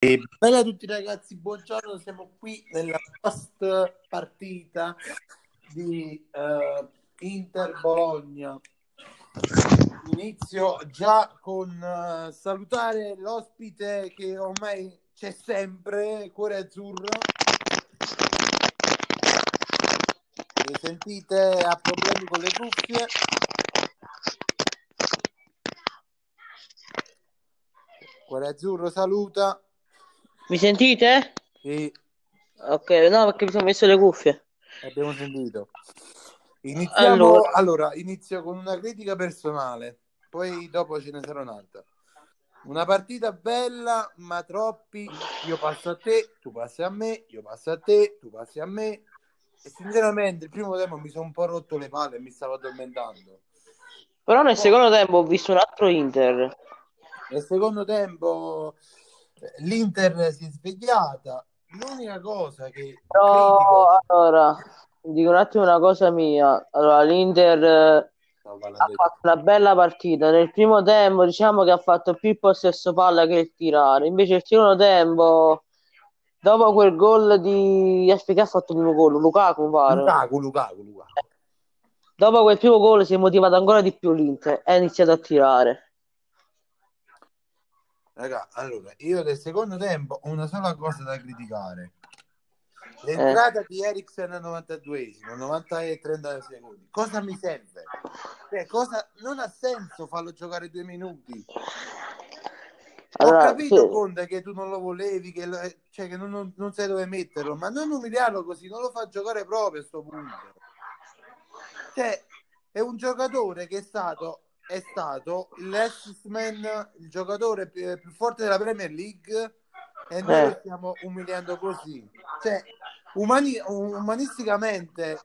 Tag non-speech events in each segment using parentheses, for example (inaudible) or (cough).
E bella a tutti ragazzi, buongiorno, siamo qui nella post partita di uh, Inter Bologna. Inizio già con uh, salutare l'ospite che ormai c'è sempre, Cuore Azzurro. Mi sentite? Ha problemi con le cuffie? Cuore Azzurro saluta. Mi sentite? Sì. Ok, no, perché mi sono messo le cuffie. Abbiamo sentito. Iniziamo, allora. allora, inizio con una critica personale, poi dopo ce ne sarà un'altra. Una partita bella, ma troppi. Io passo a te, tu passi a me, io passo a te, tu passi a me. E sinceramente il primo tempo mi sono un po' rotto le palle e mi stavo addormentando. Però nel secondo tempo ho visto un altro Inter. Nel secondo tempo l'Inter si è svegliata. L'unica cosa che Però, critico... allora, dico un attimo una cosa mia. Allora, l'Inter eh, ha fatto una bella partita. Nel primo tempo, diciamo che ha fatto più il possesso palla che il tirare. Invece, il secondo tempo, dopo quel gol di Aspetta, ha fatto il primo gol. Lukaku, pare. Lukaku, Lukaku, Lukaku. Dopo quel primo gol si è motivato ancora di più l'Inter e ha iniziato a tirare. Raga, allora, io del secondo tempo ho una sola cosa da criticare. L'entrata eh. di Eriksen al 92esimo, 90 e 30 secondi. Cosa mi serve? Cioè, cosa... Non ha senso farlo giocare due minuti. Allora, Ho capito, sì. Conte, che tu non lo volevi, che, lo... cioè, che non, non, non, sai dove metterlo, ma non umiliarlo così, non lo fa giocare proprio a questo punto. Cioè, è un giocatore che è stato è stato l'Essman, il giocatore più, forte della Premier League e noi eh. lo stiamo umiliando così. Cioè, umani, umanisticamente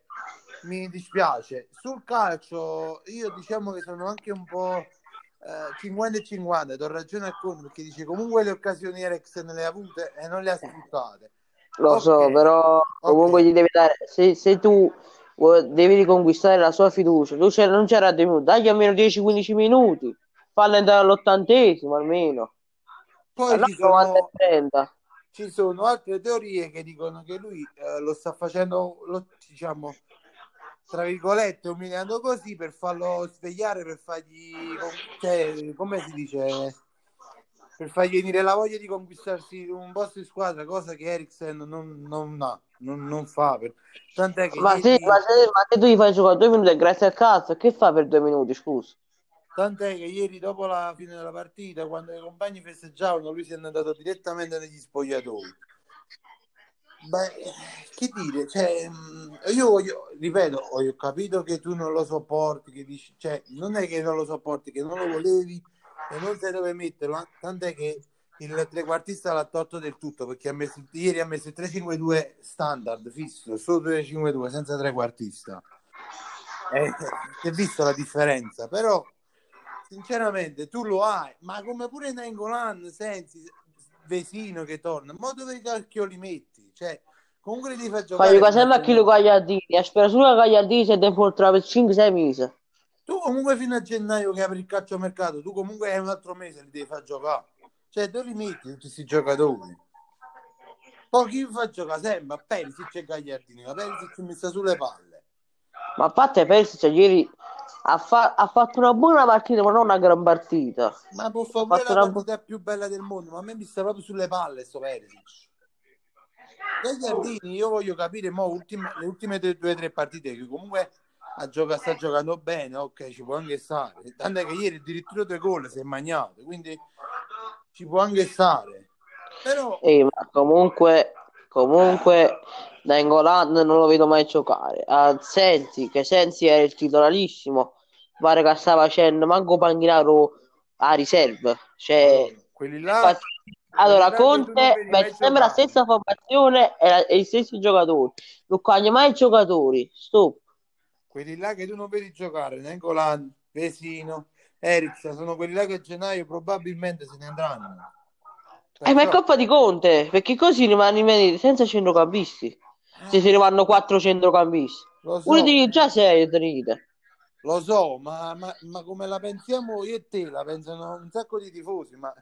mi dispiace. Sul calcio io diciamo che sono anche un po' eh, 50 e 50, do ragione a Conte perché dice comunque le occasioni Eriksen le ha avute e non le ha sfruttate. Lo okay. so, però comunque okay. gli devi dare se, se tu devi riconquistare la sua fiducia. Tu c'era, non c'era tenuto, dagli almeno 10-15 minuti, fallo entrare all'ottantesimo almeno. Poi ci sono, ci sono, altre teorie che dicono che lui eh, lo sta facendo, lo, diciamo, tra virgolette, umiliando così per farlo svegliare, per fargli, cioè, come si dice, per fargli venire la voglia di conquistarsi un posto in squadra, cosa che Eriksen non, non ha non, non fa. Per... Tant'è che ma, se, ma, se, ma se tu gli fai giocare due minuti grazie al cazzo, che fa per due minuti? Scusa. Tant'è che ieri, dopo la fine della partita, quando i compagni festeggiavano, lui si è andato direttamente negli spogliatoi. Beh, che dire, cioè, mm, io voglio, ripeto, ho capito che tu non lo sopporti, che dici, cioè, non è che non lo sopporti, che non lo volevi e non sai dove metterlo, tant'è che il trequartista l'ha tolto del tutto perché ha messo, ieri ha messo il 3-5-2 standard fisso, solo 3-5-2 senza trequartista. Eh, si è visto la differenza, però sinceramente tu lo hai, ma come pure Nangolan, sensi Vesino che torna, ma dove cacchio li metti? Cioè, comunque li devi giocare. Fai sempre a chi lo Gagliardini, spero solo che Gagliardini deve portare per 5-6 mesi. Tu comunque fino a gennaio che apri il calcio mercato, tu comunque hai un altro mese li devi far giocare. Cioè, dove li metti tutti questi giocatori? Poi chi fa giocare sempre? A Perisic e Gagliardini, ma Perisic mi sta sulle palle. Ma a parte Perisic ieri ha, fa- ha, fatto una buona partita, ma non una gran partita. Ma può fare la una... partita più bella del mondo, ma a me mi sta proprio sulle palle sto Perisic. Gagliardini, io voglio capire mo, ultime, le ultime due o tre partite che comunque gioca, sta giocando bene, ok, ci può anche stare. Tanto è che ieri addirittura due gol si è magnato, quindi ci può anche stare. Però... Eh, ma comunque, comunque Nangolan non lo vedo mai giocare. A Sensi, che Sensi era il titolarissimo, pare che stava facendo manco Panghinato a riserva. Cioè, quelli là... Allora, Conte mette sempre la stessa formazione e, e i stessi giocatori. Non coglie mai i giocatori. Stop. Quelli là che tu non vedi giocare, Nangolan, Vesino, Eriksen sono quelli là che a gennaio probabilmente se ne andranno. Perciò... Eh, ma è colpa di Conte, perché così rimani senza centrocampisti. Se ne vanno quattro centrocampisti. So, Uno di già sei, Trite. Lo so, ma, ma, ma, come la pensiamo io e te, la pensano un sacco di tifosi, ma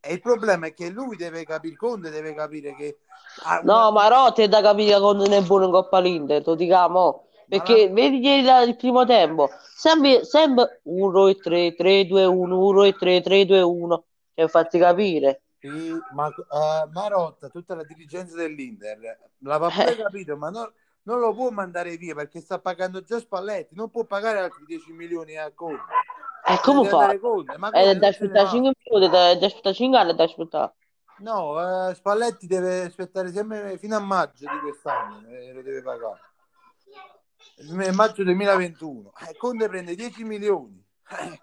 E il problema è che lui deve capire, Conte deve capire che... Una... No, ma Rotti è da capire che Conte non è buono in Coppa l'Inter, lo diciamo. Perché la... vedi ieri il primo tempo, sempre, sempre 1 e 3, 3, 2, 1, 1 e 3, 3, 2, 1. Cioè, fatti capire. Sì, ma uh, Marotta, tutta la dirigenza dell'Inter, l'aveva pure eh. capito, ma non, non, lo può mandare via perché sta pagando già Spalletti, non può pagare altri 10 milioni a Conte. E eh, come fa? È da aspettare 5 minuti, da aspettare 5 anni, da aspettare. No, uh, Spalletti deve aspettare sempre fino a maggio di quest'anno, eh, lo deve pagare. Maggio 2021. Eh, Conte prende 10 milioni. Eh.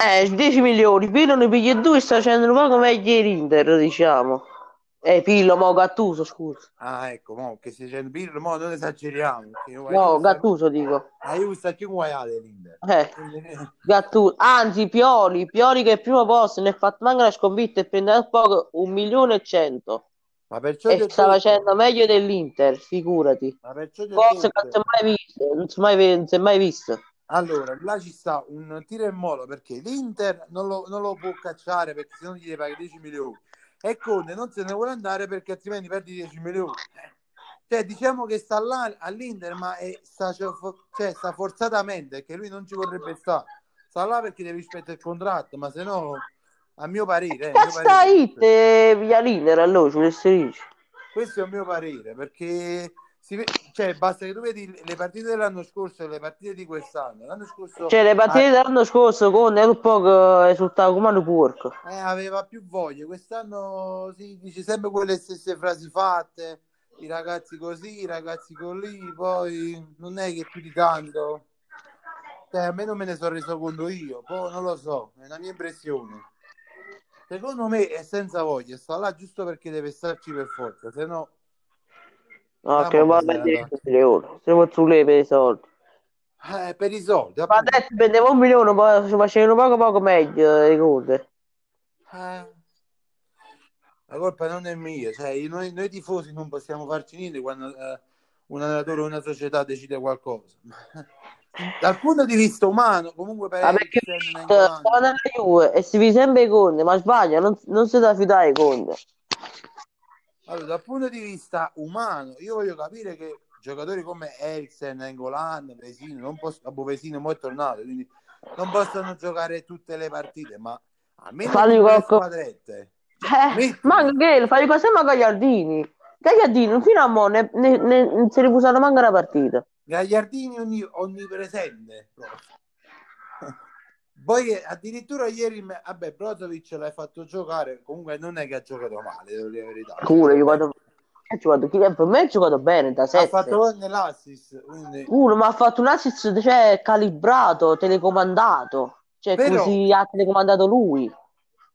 Eh, 10 milioni, Pirlo ne piglia due sta facendo un po' come l'Inter, diciamo. Eh, Pirlo, mo Gattuso, scusa. Ah, ecco, mo, che se c'è il Pirlo, mo non esageriamo. No, Gattuso sta... dico. Ah, io sta più guaiate l'Inter. Eh, Gattuso. Anzi, Pioli, Pioli che è il primo posto, ne ha fatto manca la sconfitta e prende poco un milione e cento. Ma perciò e sta facendo meglio dell'Inter, figurati. Ma perciò che non si è mai visto, non si è mai, è mai visto. Allora, là ci sta un tiro e molo perché l'Inter non lo, non lo può cacciare perché se no gli pagare 10 milioni e Conte non se ne vuole andare perché altrimenti perdi 10 milioni. Cioè, diciamo che sta là all'Inter, ma è, sta, cioè, sta forzatamente, che lui non ci vorrebbe stare. Sta là perché deve rispettare il contratto, ma se no, a mio parere... Eh, che sta hit via l'Inter allora, Questo è il mio parere, perché si, cioè, basta che tu vedi le partite dell'anno scorso e le partite di quest'anno. L'anno scorso, cioè, le partite ah, dell'anno scorso con un po' che esultava come un porco. Eh, aveva più voglia. Quest'anno si dice sempre quelle stesse frasi fatte. I ragazzi così, i ragazzi così. Poi non è che più di tanto. Cioè, a me non me ne sono reso conto io. Poi non lo so, è una mia impressione. Secondo me è senza voglia, sta là giusto perché deve starci per forza, se no No, che va a prendere un milione. Vuoi sulle per i soldi. Eh, per i soldi. Ma adesso prendevo un milione, poi ci facevano poco poco meglio le cose. Eh. La colpa non è mia, cioè, noi, noi tifosi non possiamo farci niente quando eh, un allenatore o una società decide qualcosa. Dal punto di vista umano, comunque per ah, perché nella Juve e si vede sempre i conti, ma sbaglia, non, non si dà fidare i conti. Allora, dal punto di vista umano, io voglio capire che giocatori come Eriksen, Engolan, Vesino, non possono, Abu Vesino è tornato, quindi non possono giocare tutte le partite, ma almeno fagli qualche... squadrette. Cioè, eh, ma anche fai così ma Gagliardini. Gagliardini fino a mo' ne, ne, ne, ne si è riposato manca la partita. Gagliardini ogni, onnipresente. Poi addirittura ieri, vabbè, Brozovic l'hai fatto giocare, comunque non è che ha giocato male, devo dire la verità. Pure, io vado... Giocato, per me ha giocato bene da 7. Ha fatto anche l'assist. Quindi... Uno, ma ha fatto un assist cioè, calibrato, telecomandato. Cioè, però, così ha telecomandato lui.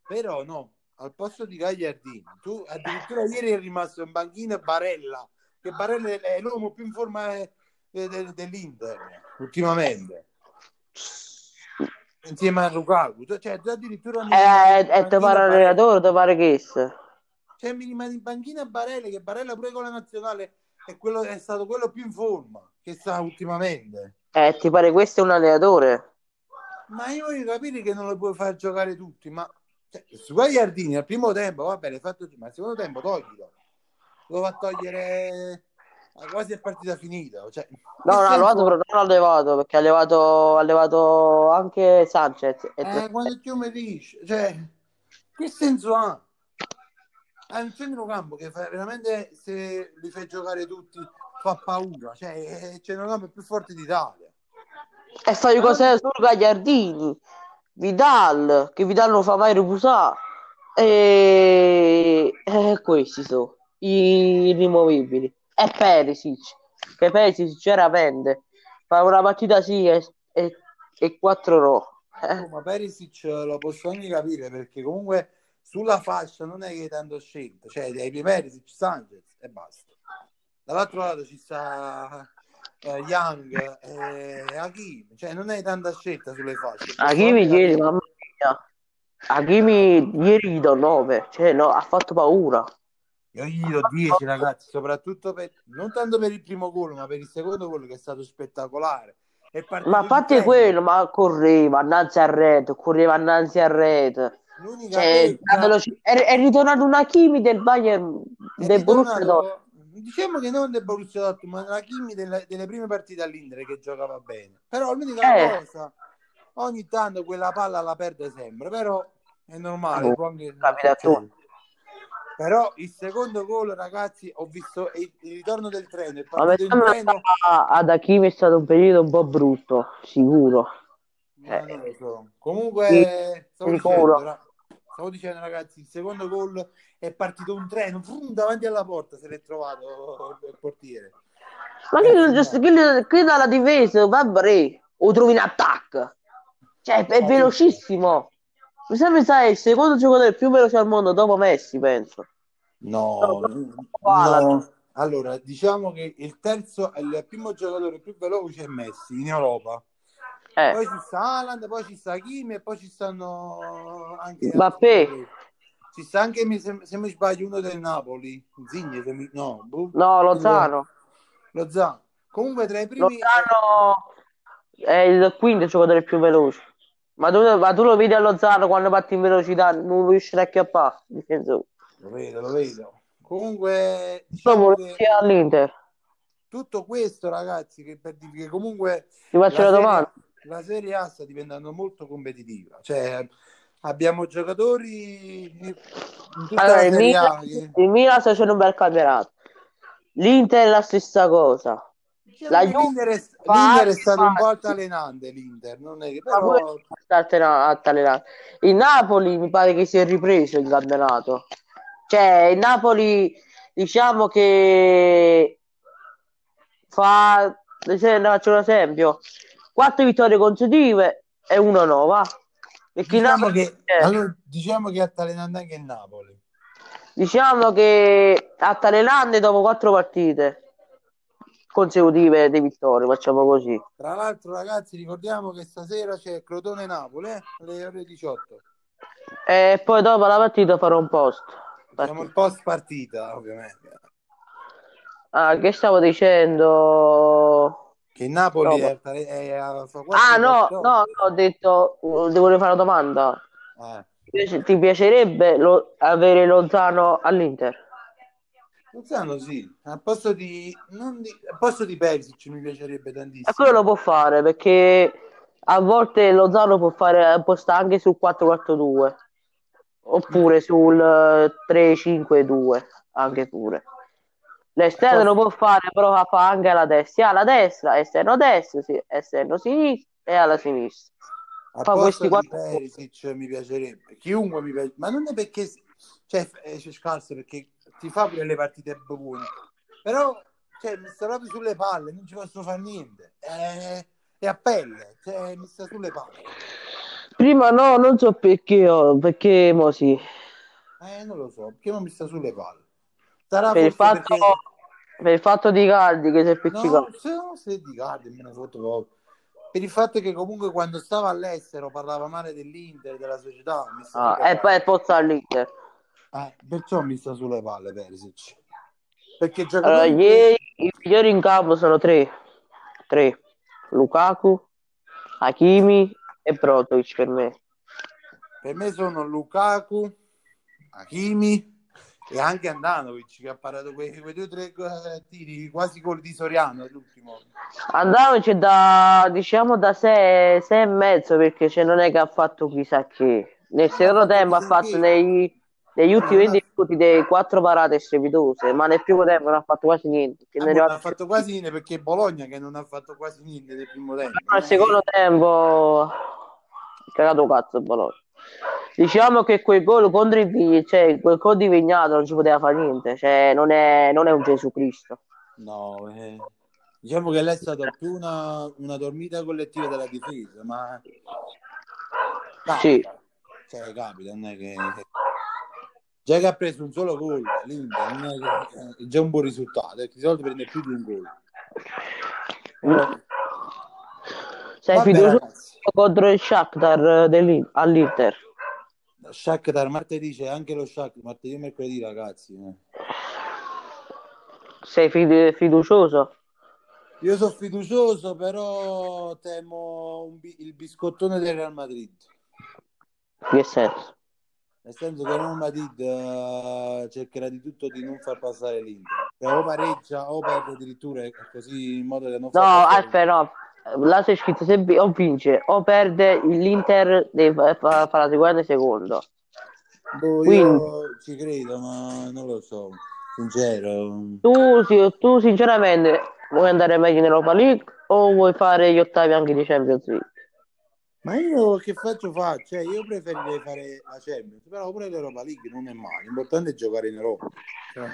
Però no, al posto di Gagliardini, tu addirittura ieri è rimasto in banchina Barella, che Barella è l'uomo più in forma dell'Inter ultimamente. Insieme a Lukaku cioè addirittura eh, e te pare allenatore te pare che cioè mi rimane in panchina Barella che Barella pure con la nazionale è, quello, è stato quello più in forma che sta ultimamente. Eh ti pare questo è un allenatore? Ma io voglio capire che non lo puoi far giocare tutti ma cioè, su Gagliardini al primo tempo va bene fatto ma al secondo tempo toglilo. Lo va a togliere quasi è partita finita. Cioè, no, no, (laughs) ha levato, però non ha levato perché ha levato, ha levato anche Sanchez. E eh, quando tu mi dici, cioè, che senso ha? È un centrocampo che fa, veramente se li fai giocare tutti fa paura, cioè il centrocampo più forte d'Italia. E fai cose solo Gagliardini, Vidal, che Vidal non fa mai riposare. E... e questi sono i rimovibili e Perisic. Che Perisic chiaramente fa una partita sì e, e, e quattro no. Eh. ma Perisic lo posso anche capire perché comunque sulla fascia non è che hai tanto scelta cioè hai Perisic, Sanchez e basta. Dall'altro lato ci sta eh, Young e Hakimi. Cioè non hai tanta scelta sulle fasce. Hakimi ieri mamma mia. Hakimi ieri gli do 9 cioè no, ha fatto paura io gli do 10 ragazzi, soprattutto per, non tanto per il primo gol, ma per il secondo gol che è stato spettacolare. ma a parte quello, ma correva innanzi al rete, correva innanzi al rete. Cioè, veloci- è, è ritornato una Kimi del Bayern è del Borussia Dortmund. diciamo che non del Borussia Dortmund, ma la Kimi delle, delle prime partite all'Inter che giocava bene. Però l'unica Eh. cosa, ogni tanto quella palla la perde sempre, però è normale, Oh, può anche capita a tutti. Però il secondo gol, ragazzi, ho visto il, ritorno del treno, è Ma partito in treno, ad Hakimi è stato un periodo un po' brutto, sicuro. Eh. so. Comunque, Sì, stavo dicendo, stavo dicendo, ragazzi, il secondo gol è partito un treno, frum, davanti alla porta se l'è trovato il portiere. Ma che non giusto, che, che dalla difesa, vabbè, o trovi in attacco. Cioè, è velocissimo. Mi che sai, il secondo giocatore più veloce al mondo dopo Messi, penso. No, No. Allora, diciamo che il terzo, il primo giocatore più veloce è Messi in Europa. Eh, Poi ci sta Haaland, poi ci sta Kimi e poi ci stanno anche Mbappé. Ci sta anche, se, se mi sbaglio, uno del Napoli. Zinni, se mi- no, boh. no, Lozano. Lozano. Comunque tra i primi... Lozano è il quinto giocatore più veloce. Ma tu, ma tu lo vedi a Lozano quando parte in velocità, non riesce a difensore. Lo vedo, lo vedo. Comunque, diciamo all'Inter. tutto questo, ragazzi, che, per dire che comunque Ti faccio la serie- domanda. la Serie A sta diventando molto competitiva. Cioè, abbiamo giocatori Allora, la il Serie Milan, che- il Milan sta facendo un bel campionato. L'Inter è la stessa cosa. La Juve è, è stato un po' altalenante, l'Inter, non è che però... altalenando. Il Napoli mi pare che si è ripreso il campionato. Cioè, il Napoli diciamo che fa, se faccio un esempio, quattro vittorie consecutive e uno no, va. Perché Diciamo che, eh, allora, diciamo che è altalenante anche il Napoli. diciamo che altalenante dopo quattro partite consecutive di vittorie, facciamo così. Tra l'altro, ragazzi, ricordiamo che stasera c'è Crotone-Napoli, eh, alle ore 18. E poi dopo la partita farò un post. Siamo il post partita, ovviamente. Ah, che stavo dicendo? Che Napoli No, è, è a fa quattro Ah, no, partite. no, no, ho detto, devo fare una domanda. Eh. Ti piace- Ti piacerebbe lo- avere Lozano all'Inter? Lozano sì, al posto di, non di, al posto di Perisic mi piacerebbe tantissimo. E quello lo può fare perché a volte Lozano può fare, stare anche sul 4-4-2 oppure sul eh, 3-5-2, anche pure. L'esterno lo può fare, però fa anche alla destra, alla destra, esterno destra, sì, esterno sinistra e alla sinistra. Al fa questi quattro- Perisic mi piacerebbe, chiunque mi piace, ma non è perché cioè, eh, c'è scarso perché ti fa pure le partite buone, però cioè, mi sta proprio sulle palle, non ci posso fare niente, è, è a pelle, cioè, mi sta sulle palle. Prima no, non so perché, oh, perché mo sì. Eh, non lo so, perché non mi sta sulle palle. Sarà Per il, fatto, perché... per il fatto di Cardi che si è No, appiccicato. se no, se di Cardi me ne foto poco. Per il fatto che comunque quando stava all'estero parlava male dell'Inter, della società, mi Ah, e poi può stare all'Inter. Eh, perciò mi sta sulle palle Perisic. Perché Allora, ieri i migliori in campo sono tre. Tre. Lukaku, Hakimi e Brozovic per me. per me sono Lukaku, Hakimi e anche Andanovic che ha parato quei, quei due o tre eh, tiri quasi gol di Soriano l'ultimo. Andanovic è da, diciamo, da 6 e mezzo perché cioè, non è che ha fatto chissà che. Nel secondo tempo ha fatto nei, negli ultimi 20 minuti dei quattro parate strepitose, ma nel primo tempo non ha fatto quasi niente. Ah, non ha fatto quasi niente perché Bologna che non ha fatto quasi niente nel primo tempo. Al secondo tempo cagato cazzo Bologna. Diciamo che quel gol contro il Vi- cioè quel gol di Vignato non ci poteva fare niente, cioè non è, non è un Gesù Cristo. No, eh, diciamo che lei è stata più una, una dormita collettiva della difesa, ma capita, Sì. cioè capita, non è che già che ha preso un solo gol non è già un buon risultato, perché di solito prende più di un gol. Sei Vabbè, fiducioso ragazzi, contro il Shakhtar dell'In- all'Inter. Shakhtar martedì c'è anche lo Shakhtar, martedì e mercoledì ragazzi. eh. Sei fid- fiducioso? Io sono fiducioso, però temo bi- il biscottone del Real Madrid. Che senso? Nel senso che Real Madrid uh, cercherà di tutto di non far passare l'Inter. Cioè, o pareggia o perde addirittura così in modo che non No, aspetta, no. Là c'è scritto se o vince o perde l'Inter deve fare la seconda secondo. Boh, Quindi, io ci credo, ma non lo so, sincero. Tu, tu sinceramente vuoi andare meglio in Europa League o vuoi fare gli ottavi anche di Champions League? Ma io che faccio faccio? Cioè, io preferirei fare la Champions, però pure l'Europa League non è male, l'importante è giocare in Europa. Cioè,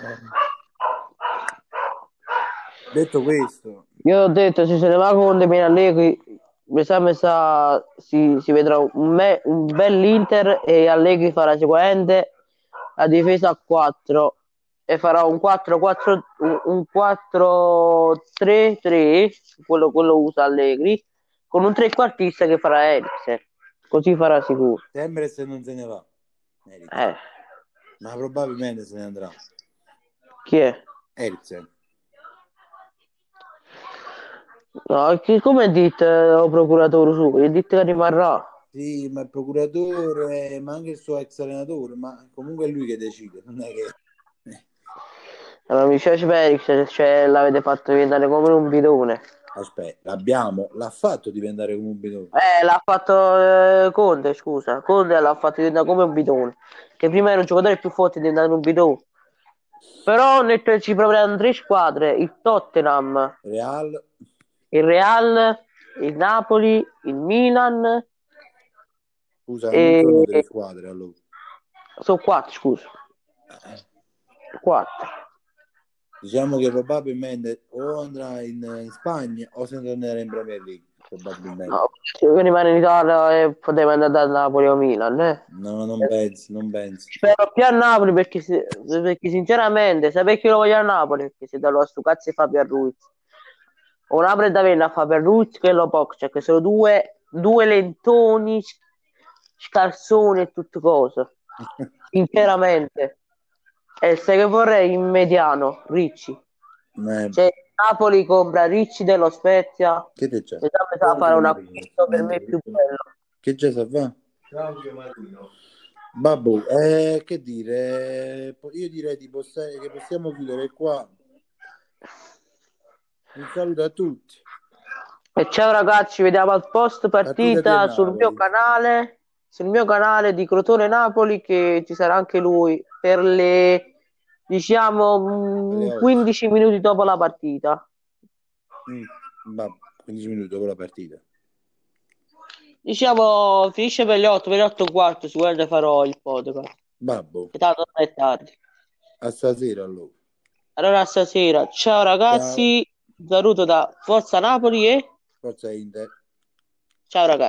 detto questo, io ho detto se se ne va con De Allegri, mi sa, mi sa si, si vedrà un, me, un bel Inter e Allegri farà sicuramente la difesa a 4 e farà un 4-4 un 4-3-3 quello, quello usa Allegri con un trequartista che farà Eriksen così farà sicuro sembra se non se ne va eh. ma probabilmente se ne andrà chi è? Eriksen no, come dite o procuratore suo? Dite che rimarrà sì, ma il procuratore, ma anche il suo ex allenatore, ma comunque è lui che decide, non è che... Allora, mi piace Eriksen, cioè, l'avete fatto diventare come un bidone. Aspetta, l'abbiamo, l'ha fatto diventare come un bidone. Eh, l'ha fatto eh, Conte, scusa. Conte l'ha fatto diventare come un bidone. Che prima era un giocatore più forte di diventare un bidone. Però ci proveranno tre squadre: il Tottenham, Real, il Real, il Napoli, il Milan. Scusa, e... non sono tre squadre allora. Sono quattro, scusa. Eh. Quattro. Diciamo che probabilmente o andrà in, in Spagna o se tornerà in Premier League. Probabilmente. No, se rimane in Italia e poteva andare a Napoli o Milan. Eh? No, non penso, non penso. Spero più a Napoli perché, perché sinceramente, se perché lo voglio a Napoli, perché se da lo sto cazzo e Fabio Ruiz. O Napoli da avere a Fabio Ruiz che lo Poccia, che sono due, due lentoni, scarsoni e tutte cose. (laughs) sinceramente. E sai che vorrei in mediano, Ricci. Eh. Cioè, Napoli compra Ricci dello Spezia. Che te c'è? E sa fare un acquisto per me più bello. Che già sa fa? Babbo, eh, che dire? Io direi di poss- che possiamo chiudere qua. Un saluto a tutti. E ciao ragazzi, vediamo al post partita sul mio canale sul mio canale di Crotone Napoli che ci sarà anche lui per le diciamo 15 mm, minuti dopo la partita. Mm, va, 15 minuti dopo la partita. Diciamo finisce per le 8, per le 8 e quarto sicuramente farò il podcast. Babbo. Tanto è tardi. A stasera allora. Allora stasera. Ciao ragazzi. Ciao. Saluto da Forza Napoli e Forza Inter. Ciao ragazzi.